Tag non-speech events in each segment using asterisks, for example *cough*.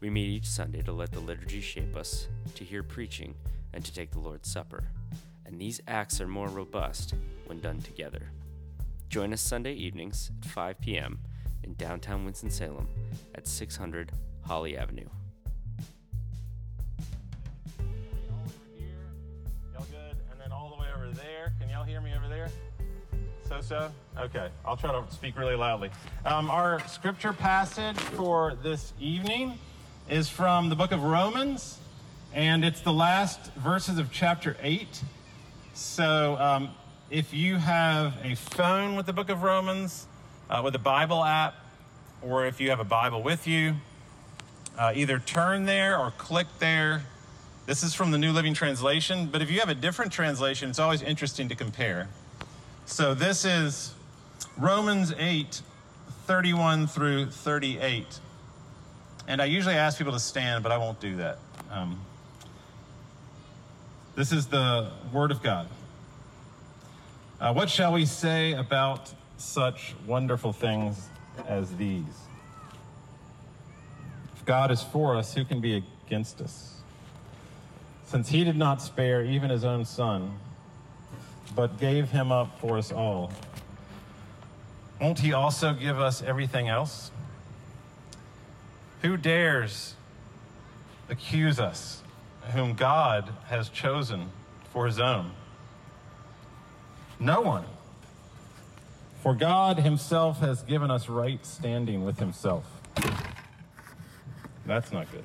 We meet each Sunday to let the liturgy shape us, to hear preaching, and to take the Lord's Supper. And these acts are more robust when done together. Join us Sunday evenings at 5 p.m. in downtown Winston-Salem at 600 Holly Avenue. all over here. Y'all good? And then all the way over there. Can y'all hear me over there? So so? Okay, I'll try to speak really loudly. Um, our scripture passage for this evening is from the book of Romans, and it's the last verses of chapter 8. So um, if you have a phone with the book of Romans, uh, with a Bible app, or if you have a Bible with you, uh, either turn there or click there. This is from the New Living Translation, but if you have a different translation, it's always interesting to compare. So this is Romans 8, 31 through 38. And I usually ask people to stand, but I won't do that. Um, this is the Word of God. Uh, what shall we say about such wonderful things as these? If God is for us, who can be against us? Since he did not spare even his own son, but gave him up for us all, won't he also give us everything else? Who dares accuse us, whom God has chosen for his own? No one. For God himself has given us right standing with himself. That's not good.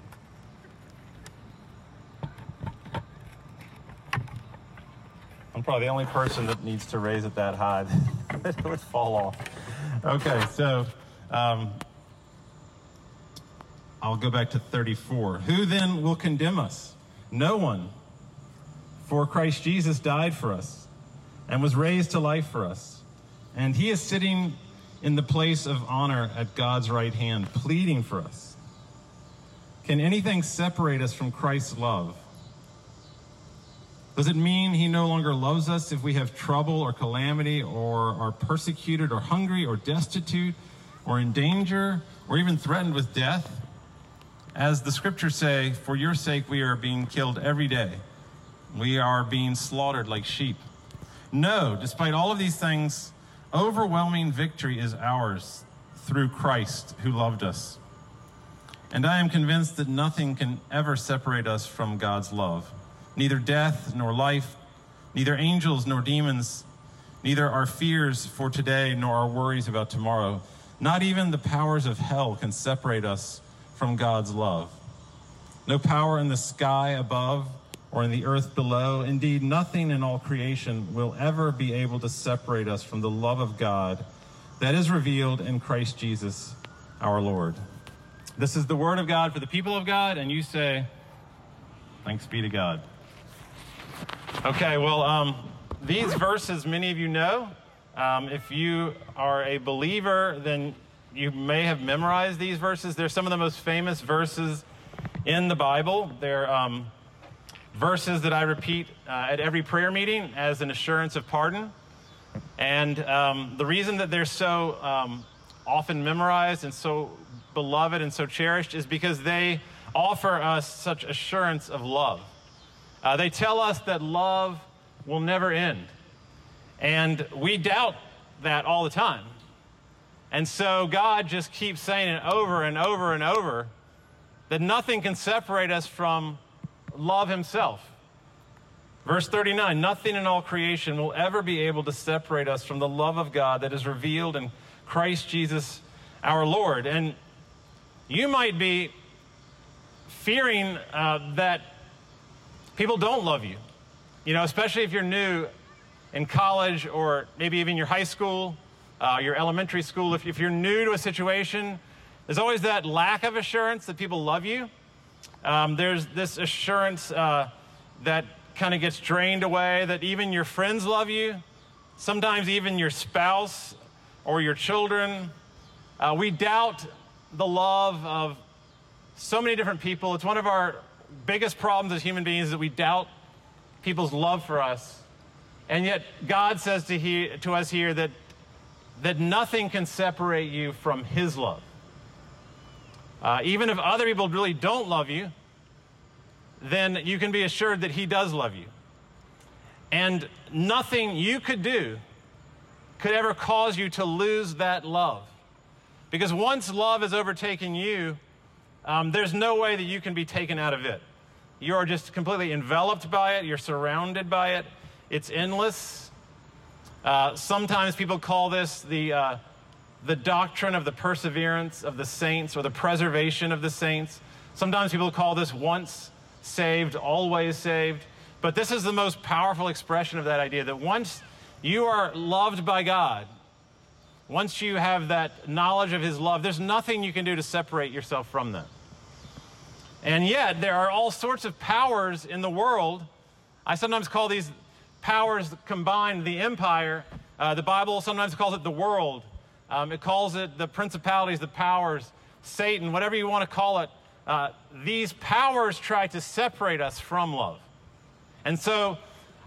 I'm probably the only person that needs to raise it that high *laughs* it would fall off. Okay, so um, I'll go back to 34. Who then will condemn us? No one. For Christ Jesus died for us and was raised to life for us. And he is sitting in the place of honor at God's right hand, pleading for us. Can anything separate us from Christ's love? Does it mean he no longer loves us if we have trouble or calamity or are persecuted or hungry or destitute or in danger or even threatened with death? As the scriptures say, for your sake we are being killed every day. We are being slaughtered like sheep. No, despite all of these things, overwhelming victory is ours through Christ who loved us. And I am convinced that nothing can ever separate us from God's love. Neither death nor life, neither angels nor demons, neither our fears for today nor our worries about tomorrow, not even the powers of hell can separate us from God's love. No power in the sky above or in the earth below, indeed, nothing in all creation will ever be able to separate us from the love of God that is revealed in Christ Jesus our Lord. This is the word of God for the people of God, and you say, Thanks be to God. Okay, well, um, these verses, many of you know. Um, if you are a believer, then you may have memorized these verses. They're some of the most famous verses in the Bible. They're um, verses that I repeat uh, at every prayer meeting as an assurance of pardon. And um, the reason that they're so um, often memorized and so beloved and so cherished is because they offer us such assurance of love. Uh, they tell us that love will never end. And we doubt that all the time. And so God just keeps saying it over and over and over that nothing can separate us from love Himself. Verse 39 Nothing in all creation will ever be able to separate us from the love of God that is revealed in Christ Jesus our Lord. And you might be fearing uh, that people don't love you, you know, especially if you're new in college or maybe even your high school, uh, your elementary school. If, if you're new to a situation, there's always that lack of assurance that people love you. Um, there's this assurance uh, that kind of gets drained away, that even your friends love you, sometimes even your spouse or your children. Uh, we doubt the love of so many different people. It's one of our biggest problems as human beings that we doubt people's love for us. And yet, God says to, he, to us here that, that nothing can separate you from His love. Uh, even if other people really don't love you, then you can be assured that He does love you. And nothing you could do could ever cause you to lose that love. Because once love has overtaken you, um, there's no way that you can be taken out of it. You are just completely enveloped by it, you're surrounded by it, it's endless. Uh, sometimes people call this the, uh, the doctrine of the perseverance of the saints or the preservation of the saints. Sometimes people call this once saved, always saved. But this is the most powerful expression of that idea that once you are loved by God, once you have that knowledge of His love, there's nothing you can do to separate yourself from that. And yet, there are all sorts of powers in the world. I sometimes call these powers combined the empire. Uh, the Bible sometimes calls it the world. Um, it calls it the principalities, the powers, Satan, whatever you want to call it. Uh, these powers try to separate us from love. And so,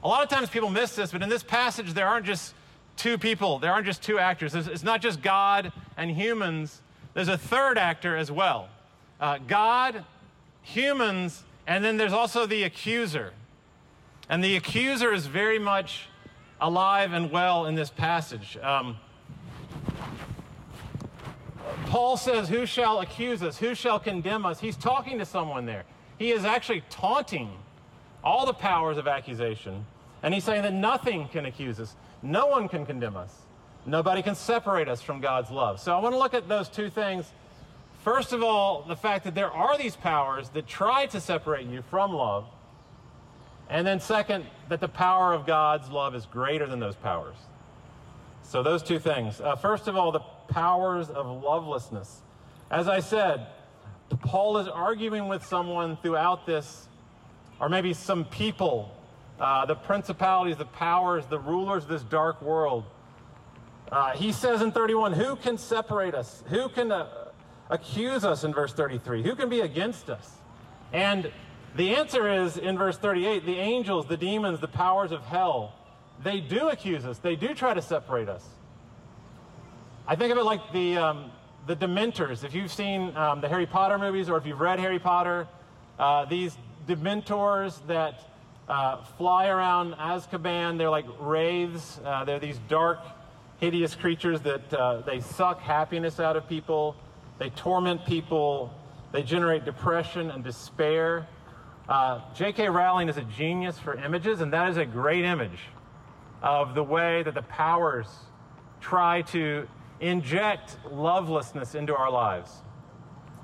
a lot of times people miss this, but in this passage, there aren't just two people, there aren't just two actors. It's not just God and humans, there's a third actor as well. Uh, God, humans, and then there's also the accuser. And the accuser is very much alive and well in this passage. Um, Paul says, Who shall accuse us? Who shall condemn us? He's talking to someone there. He is actually taunting all the powers of accusation. And he's saying that nothing can accuse us, no one can condemn us, nobody can separate us from God's love. So I want to look at those two things. First of all, the fact that there are these powers that try to separate you from love. And then, second, that the power of God's love is greater than those powers. So, those two things. Uh, first of all, the powers of lovelessness. As I said, Paul is arguing with someone throughout this, or maybe some people, uh, the principalities, the powers, the rulers of this dark world. Uh, he says in 31, Who can separate us? Who can uh, accuse us in verse 33? Who can be against us? And the answer is in verse 38 the angels, the demons, the powers of hell, they do accuse us. They do try to separate us. I think of it like the, um, the Dementors. If you've seen um, the Harry Potter movies or if you've read Harry Potter, uh, these Dementors that uh, fly around Azkaban, they're like wraiths. Uh, they're these dark, hideous creatures that uh, they suck happiness out of people. They torment people. They generate depression and despair. Uh, J.K. Rowling is a genius for images, and that is a great image of the way that the powers try to inject lovelessness into our lives.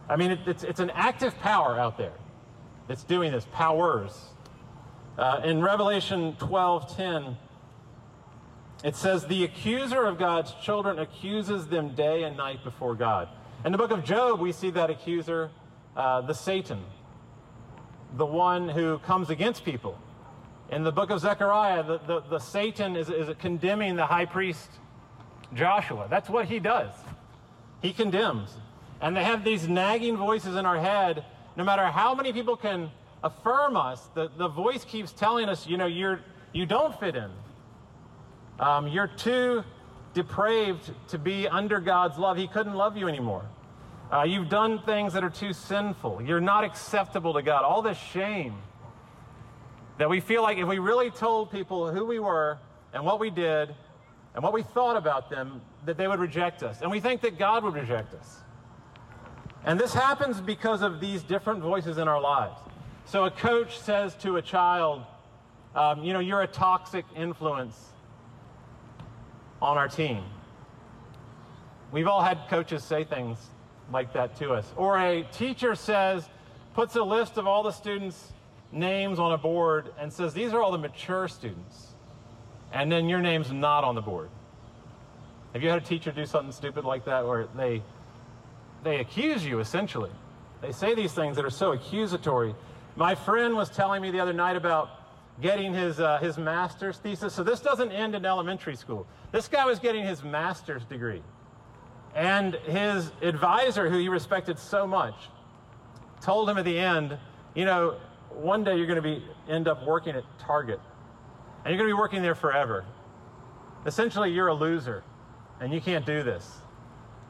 I mean, it, it's, it's an active power out there that's doing this, powers. Uh, in Revelation 12:10, it says, "The accuser of God's children accuses them day and night before God." In the book of Job, we see that accuser, uh, the Satan, the one who comes against people. In the book of Zechariah, the, the, the Satan is, is condemning the high priest Joshua. That's what he does. He condemns. And they have these nagging voices in our head. No matter how many people can affirm us, the, the voice keeps telling us, you know, you're, you don't fit in. Um, you're too depraved to be under God's love. He couldn't love you anymore. Uh, you've done things that are too sinful. You're not acceptable to God. All this shame that we feel like if we really told people who we were and what we did and what we thought about them, that they would reject us. And we think that God would reject us. And this happens because of these different voices in our lives. So a coach says to a child, um, you know, you're a toxic influence on our team. We've all had coaches say things like that to us. Or a teacher says, puts a list of all the students' names on a board and says, these are all the mature students and then your name's not on the board. Have you had a teacher do something stupid like that where they they accuse you essentially? They say these things that are so accusatory. My friend was telling me the other night about getting his, uh, his master's thesis. So this doesn't end in elementary school. This guy was getting his master's degree. And his advisor, who he respected so much, told him at the end, you know, one day you're going to be end up working at Target, and you're going to be working there forever. Essentially, you're a loser, and you can't do this,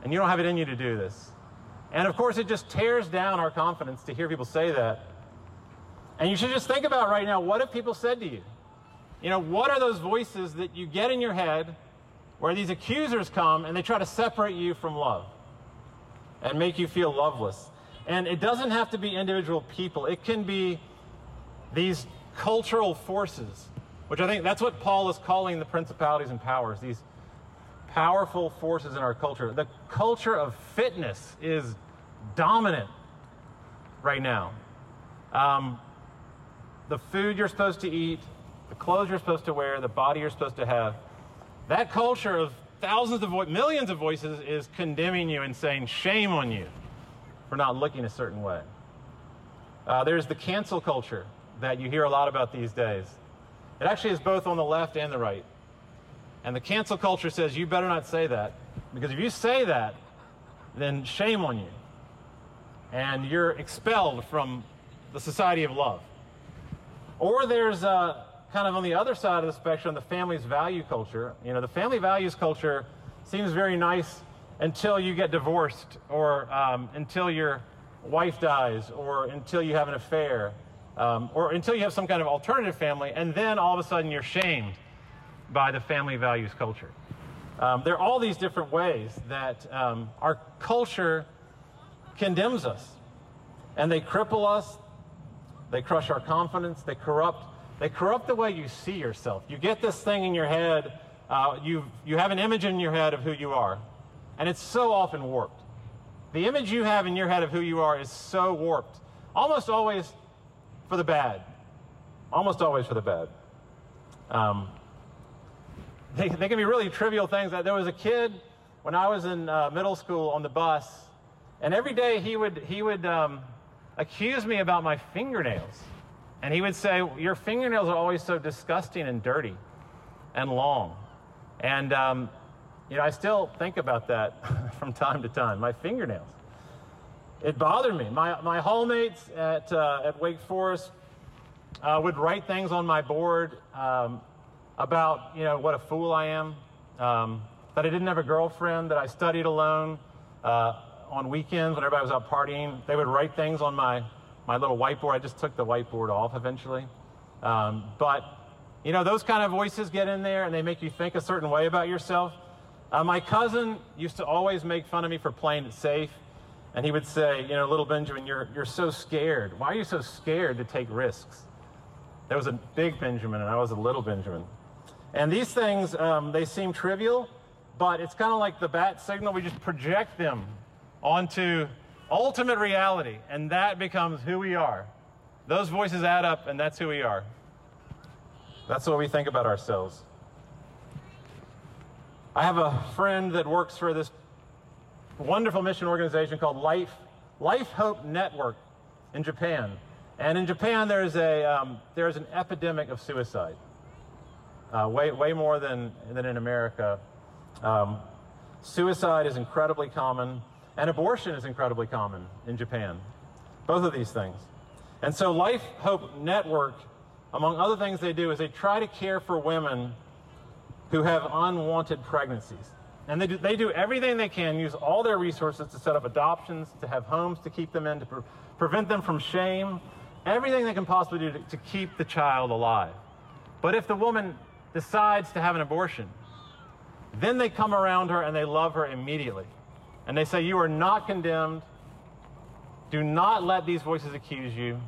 and you don't have it in you to do this. And of course, it just tears down our confidence to hear people say that. And you should just think about right now what if people said to you? You know, what are those voices that you get in your head where these accusers come and they try to separate you from love and make you feel loveless? And it doesn't have to be individual people, it can be these cultural forces, which I think that's what Paul is calling the principalities and powers, these powerful forces in our culture. The culture of fitness is dominant right now. Um, the food you're supposed to eat, the clothes you're supposed to wear, the body you're supposed to have, that culture of thousands of millions of voices is condemning you and saying, shame on you for not looking a certain way. Uh, there's the cancel culture that you hear a lot about these days. It actually is both on the left and the right. And the cancel culture says you better not say that, because if you say that, then shame on you. And you're expelled from the society of love. Or there's uh, kind of on the other side of the spectrum, the family's value culture. You know, the family values culture seems very nice until you get divorced, or um, until your wife dies, or until you have an affair, um, or until you have some kind of alternative family, and then all of a sudden you're shamed by the family values culture. Um, there are all these different ways that um, our culture condemns us, and they cripple us, they crush our confidence, they corrupt, they corrupt the way you see yourself. You get this thing in your head, uh, you you have an image in your head of who you are, and it's so often warped. The image you have in your head of who you are is so warped, almost always for the bad. Almost always for the bad. Um, they, they, can be really trivial things. There was a kid when I was in uh, middle school on the bus, and every day he would, he would um, accuse me about my fingernails. And he would say, Your fingernails are always so disgusting and dirty and long. And, um, you know, I still think about that *laughs* from time to time, my fingernails it bothered me. My, my hallmates at, uh, at Wake Forest uh, would write things on my board um, about, you know, what a fool I am, um, that I didn't have a girlfriend, that I studied alone uh, on weekends when everybody was out partying. They would write things on my, my little whiteboard. I just took the whiteboard off eventually. Um, but, you know, those kind of voices get in there and they make you think a certain way about yourself. Uh, my cousin used to always make fun of me for playing it safe. And he would say, you know, little Benjamin, you're, you're so scared. Why are you so scared to take risks? There was a big Benjamin and I was a little Benjamin. And these things, um, they seem trivial, but it's kind of like the bat signal. We just project them onto ultimate reality, and that becomes who we are. Those voices add up, and that's who we are. That's what we think about ourselves. I have a friend that works for this wonderful mission organization called Life, Life Hope Network in Japan. And in Japan, there's, a, um, there's an epidemic of suicide, uh, way, way more than, than in America. Um, suicide is incredibly common, and abortion is incredibly common in Japan. Both of these things. And so, Life Hope Network, among other things they do, is they try to care for women who have unwanted pregnancies. And they do, they do everything they can, use all their resources to set up adoptions, to have homes to keep them in, to pre- prevent them from shame, everything they can possibly do to, to keep the child alive. But if the woman decides to have an abortion, then they come around her and they love her immediately. And they say, You are not condemned. Do not let these voices accuse you.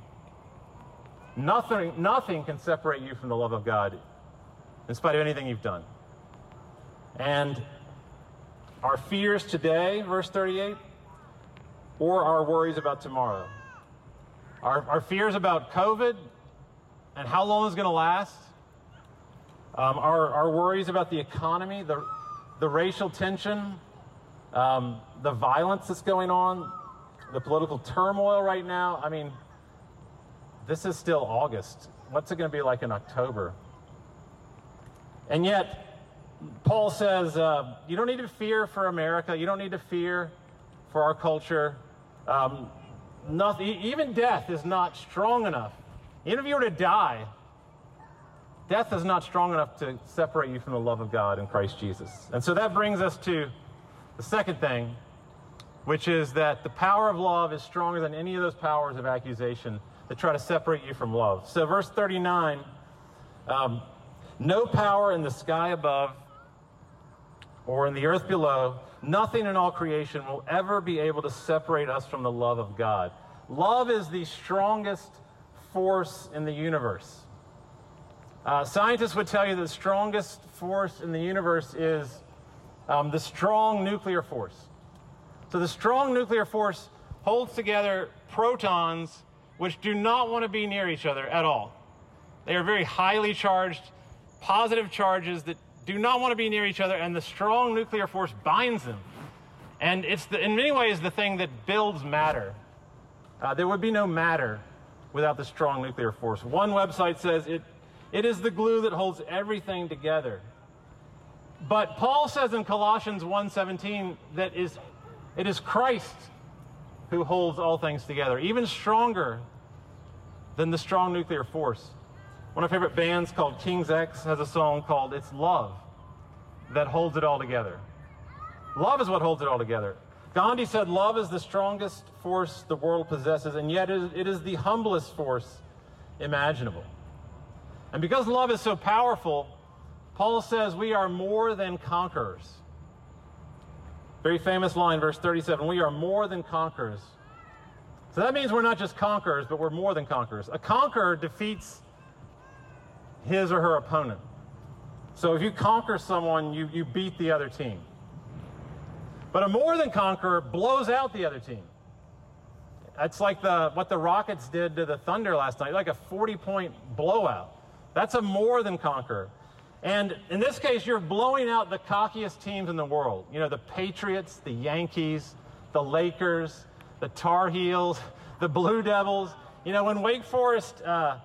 Nothing, nothing can separate you from the love of God, in spite of anything you've done. And our fears today, verse 38, or our worries about tomorrow. Our, our fears about COVID and how long it's going to last. Um, our, our worries about the economy, the, the racial tension, um, the violence that's going on, the political turmoil right now. I mean, this is still August. what's it going to be like in October? And yet, Paul says, uh, you don't need to fear for America. You don't need to fear for our culture. Um, nothing, even death is not strong enough. Even if you were to die, death is not strong enough to separate you from the love of God in Christ Jesus. And so that brings us to the second thing, which is that the power of love is stronger than any of those powers of accusation that try to separate you from love. So, verse 39 um, no power in the sky above or in the earth below, nothing in all creation will ever be able to separate us from the love of God. Love is the strongest force in the universe. Uh, scientists would tell you the strongest force in the universe is um, the strong nuclear force. So the strong nuclear force holds together protons which do not want to be near each other at all. They are very highly charged, positive charges that do not want to be near each other, and the strong nuclear force binds them. And it's the, in many ways the thing that builds matter. Uh, there would be no matter without the strong nuclear force. One website says it, it is the glue that holds everything together. But Paul says in Colossians 1:17 that is it is Christ who holds all things together, even stronger than the strong nuclear force. One of my favorite bands called King's X has a song called It's Love that holds it all together. Love is what holds it all together. Gandhi said, Love is the strongest force the world possesses, and yet it is the humblest force imaginable. And because love is so powerful, Paul says we are more than conquerors. Very famous line, verse 37 we are more than conquerors. So that means we're not just conquerors, but we're more than conquerors. A conqueror defeats his or her opponent. So if you conquer someone, you, you beat the other team. But a more than conqueror blows out the other team. That's like the, what the Rockets did to the Thunder last night, like a 40 point blowout. That's a more than conqueror. And in this case, you're blowing out the cockiest teams in the world. You know, the Patriots, the Yankees, the Lakers, the Tar Heels, *laughs* the Blue Devils. You know, when Wake Forest uh,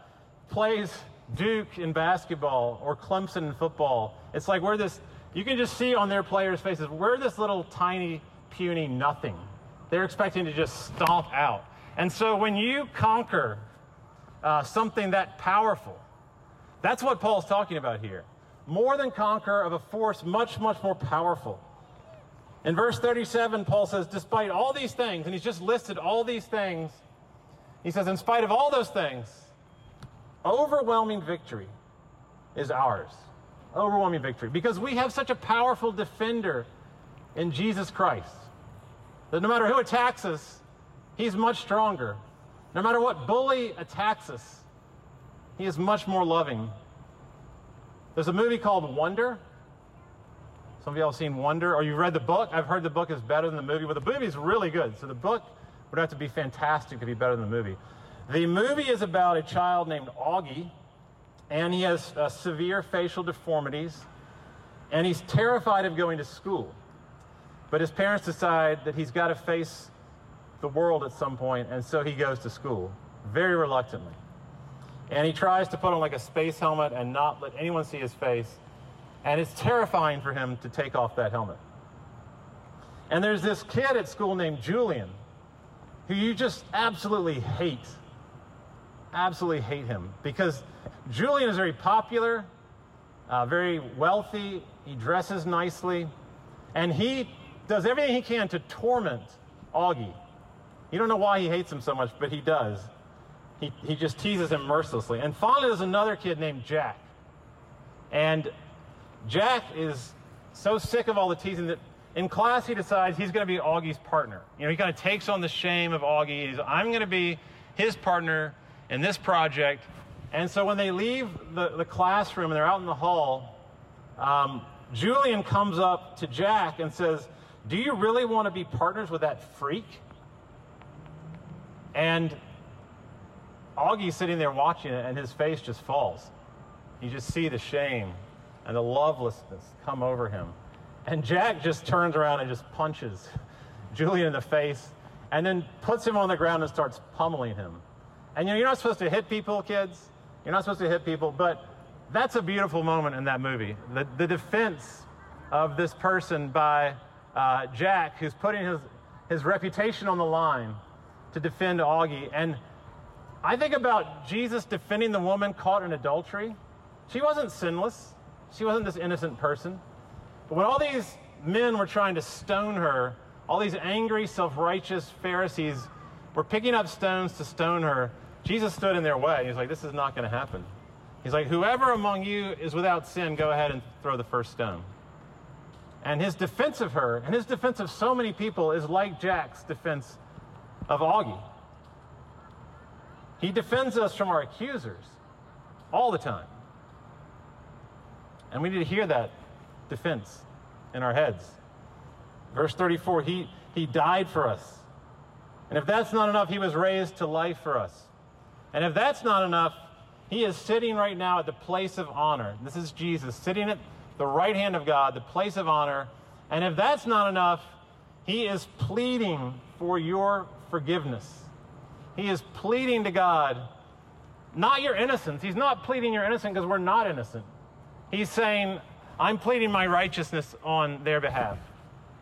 plays Duke in basketball or Clemson in football, it's like we're this, you can just see on their players' faces, we're this little tiny, puny nothing. They're expecting to just stomp out. And so when you conquer uh, something that powerful, that's what Paul's talking about here more than conqueror of a force much, much more powerful. In verse 37, Paul says, despite all these things, and he's just listed all these things, he says, in spite of all those things, overwhelming victory is ours. Overwhelming victory. Because we have such a powerful defender in Jesus Christ that no matter who attacks us, he's much stronger. No matter what bully attacks us, he is much more loving there's a movie called Wonder. Some of y'all seen Wonder, or you've read the book. I've heard the book is better than the movie, but the movie is really good. So the book would have to be fantastic to be better than the movie. The movie is about a child named Augie, and he has uh, severe facial deformities, and he's terrified of going to school. But his parents decide that he's got to face the world at some point, and so he goes to school very reluctantly. And he tries to put on like a space helmet and not let anyone see his face. And it's terrifying for him to take off that helmet. And there's this kid at school named Julian who you just absolutely hate. Absolutely hate him because Julian is very popular, uh, very wealthy, he dresses nicely, and he does everything he can to torment Augie. You don't know why he hates him so much, but he does. He, he just teases him mercilessly. And finally, there's another kid named Jack. And Jack is so sick of all the teasing that in class he decides he's going to be Augie's partner. You know, he kind of takes on the shame of Augie. He's, I'm going to be his partner in this project. And so when they leave the, the classroom and they're out in the hall, um, Julian comes up to Jack and says, Do you really want to be partners with that freak? And Augie's sitting there watching it, and his face just falls. You just see the shame and the lovelessness come over him. And Jack just turns around and just punches *laughs* Julian in the face and then puts him on the ground and starts pummeling him. And you know, you're not supposed to hit people, kids. You're not supposed to hit people, but that's a beautiful moment in that movie. The, the defense of this person by uh, Jack, who's putting his, his reputation on the line to defend Augie. And I think about Jesus defending the woman caught in adultery. She wasn't sinless, she wasn't this innocent person. But when all these men were trying to stone her, all these angry, self righteous Pharisees were picking up stones to stone her. Jesus stood in their way. He's like, This is not going to happen. He's like, Whoever among you is without sin, go ahead and throw the first stone. And his defense of her, and his defense of so many people, is like Jack's defense of Augie. He defends us from our accusers all the time. And we need to hear that defense in our heads. Verse 34 he, he died for us. And if that's not enough, he was raised to life for us. And if that's not enough, he is sitting right now at the place of honor. This is Jesus sitting at the right hand of God, the place of honor. And if that's not enough, he is pleading for your forgiveness. He is pleading to God, not your innocence. He's not pleading your innocence because we're not innocent. He's saying, I'm pleading my righteousness on their behalf.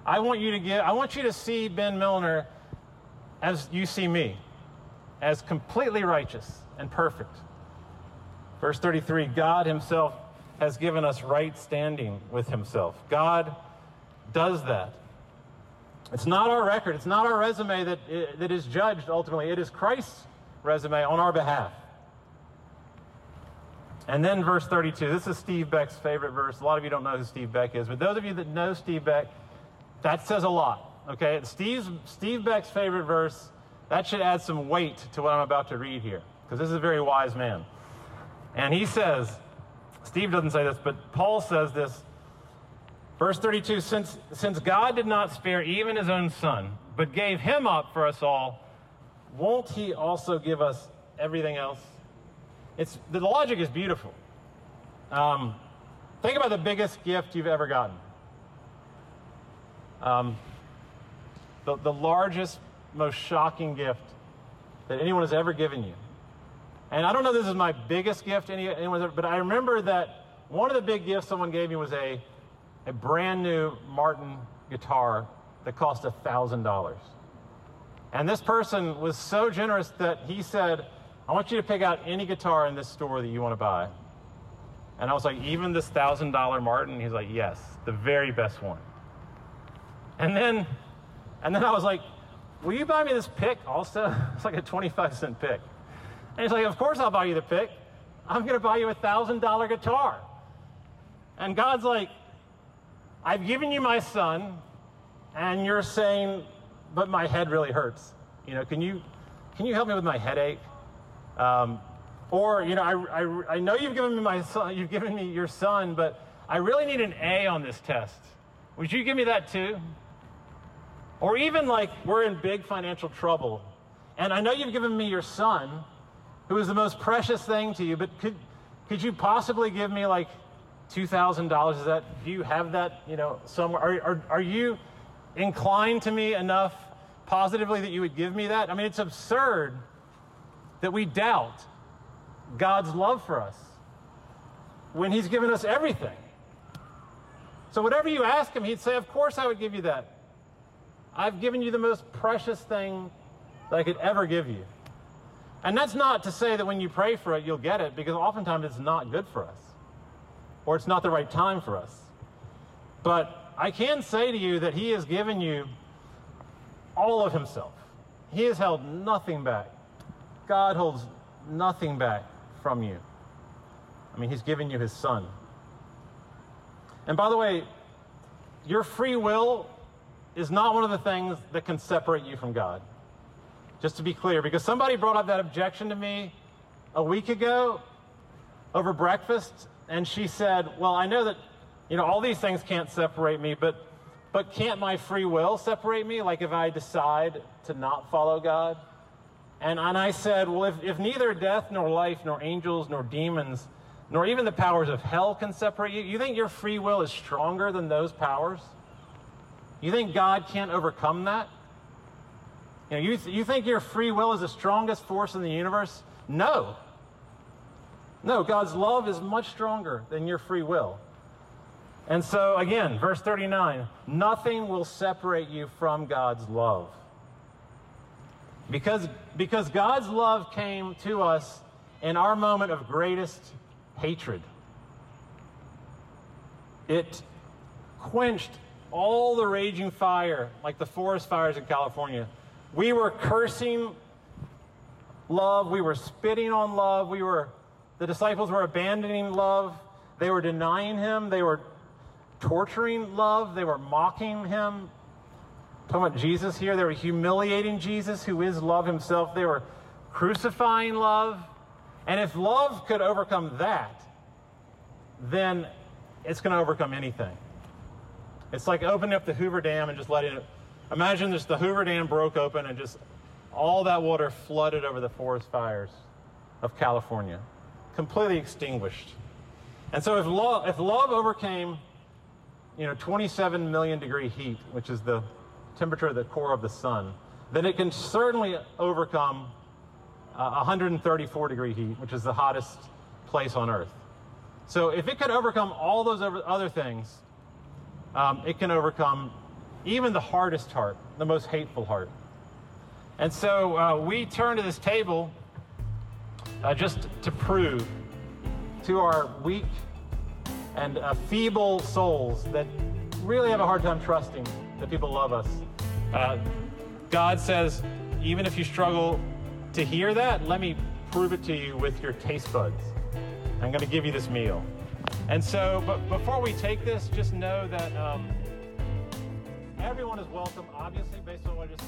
I want you to give, I want you to see Ben Milner as you see me, as completely righteous and perfect. Verse 33 God Himself has given us right standing with Himself. God does that. It's not our record, it's not our resume that, that is judged ultimately. It is Christ's resume on our behalf. And then verse 32. This is Steve Beck's favorite verse. A lot of you don't know who Steve Beck is, but those of you that know Steve Beck, that says a lot. Okay? Steve's, Steve Beck's favorite verse, that should add some weight to what I'm about to read here, because this is a very wise man. And he says, Steve doesn't say this, but Paul says this. Verse 32 since, since God did not spare even his own son, but gave him up for us all, won't he also give us everything else? It's, the logic is beautiful. Um, think about the biggest gift you've ever gotten. Um, the, the largest, most shocking gift that anyone has ever given you. And I don't know this is my biggest gift any, anyone's ever, but I remember that one of the big gifts someone gave me was a, a brand new Martin guitar that cost $1,000. And this person was so generous that he said, I want you to pick out any guitar in this store that you want to buy. And I was like, even this thousand dollar Martin? He's like, yes, the very best one. And then, and then I was like, will you buy me this pick also? *laughs* It's like a 25 cent pick. And he's like, of course I'll buy you the pick. I'm going to buy you a thousand dollar guitar. And God's like, I've given you my son, and you're saying, but my head really hurts. You know, can you, can you help me with my headache? Um, or, you know, I, I, I know you've given me my son, you've given me your son, but I really need an A on this test. Would you give me that too? Or even like we're in big financial trouble, and I know you've given me your son, who is the most precious thing to you, but could, could you possibly give me like $2,000? Is that, do you have that, you know, somewhere? Are, are, are you inclined to me enough positively that you would give me that? I mean, it's absurd that we doubt God's love for us when He's given us everything. So, whatever you ask Him, He'd say, Of course, I would give you that. I've given you the most precious thing that I could ever give you. And that's not to say that when you pray for it, you'll get it, because oftentimes it's not good for us, or it's not the right time for us. But I can say to you that He has given you all of Himself, He has held nothing back. God holds nothing back from you. I mean, He's given you His Son. And by the way, your free will is not one of the things that can separate you from God. Just to be clear, because somebody brought up that objection to me a week ago over breakfast, and she said, Well, I know that, you know, all these things can't separate me, but but can't my free will separate me? Like if I decide to not follow God? And, and I said, Well, if, if neither death, nor life, nor angels, nor demons, nor even the powers of hell can separate you, you think your free will is stronger than those powers? You think God can't overcome that? You, know, you, th- you think your free will is the strongest force in the universe? No. No, God's love is much stronger than your free will. And so, again, verse 39 nothing will separate you from God's love. Because, because God's love came to us in our moment of greatest hatred. It quenched all the raging fire, like the forest fires in California. We were cursing love, we were spitting on love, we were the disciples were abandoning love, they were denying him, they were torturing love, they were mocking him. Talking about Jesus here, they were humiliating Jesus, who is love himself. They were crucifying love. And if love could overcome that, then it's going to overcome anything. It's like opening up the Hoover Dam and just letting it. Imagine just the Hoover Dam broke open and just all that water flooded over the forest fires of California, completely extinguished. And so if love, if love overcame, you know, 27 million degree heat, which is the temperature of the core of the sun, then it can certainly overcome uh, 134 degree heat, which is the hottest place on Earth. So if it could overcome all those other things, um, it can overcome even the hardest heart, the most hateful heart. And so uh, we turn to this table uh, just to prove to our weak and uh, feeble souls that really have a hard time trusting that people love us. Uh, God says, even if you struggle to hear that, let me prove it to you with your taste buds. I'm going to give you this meal. And so, but before we take this, just know that um, everyone is welcome, obviously, based on what I just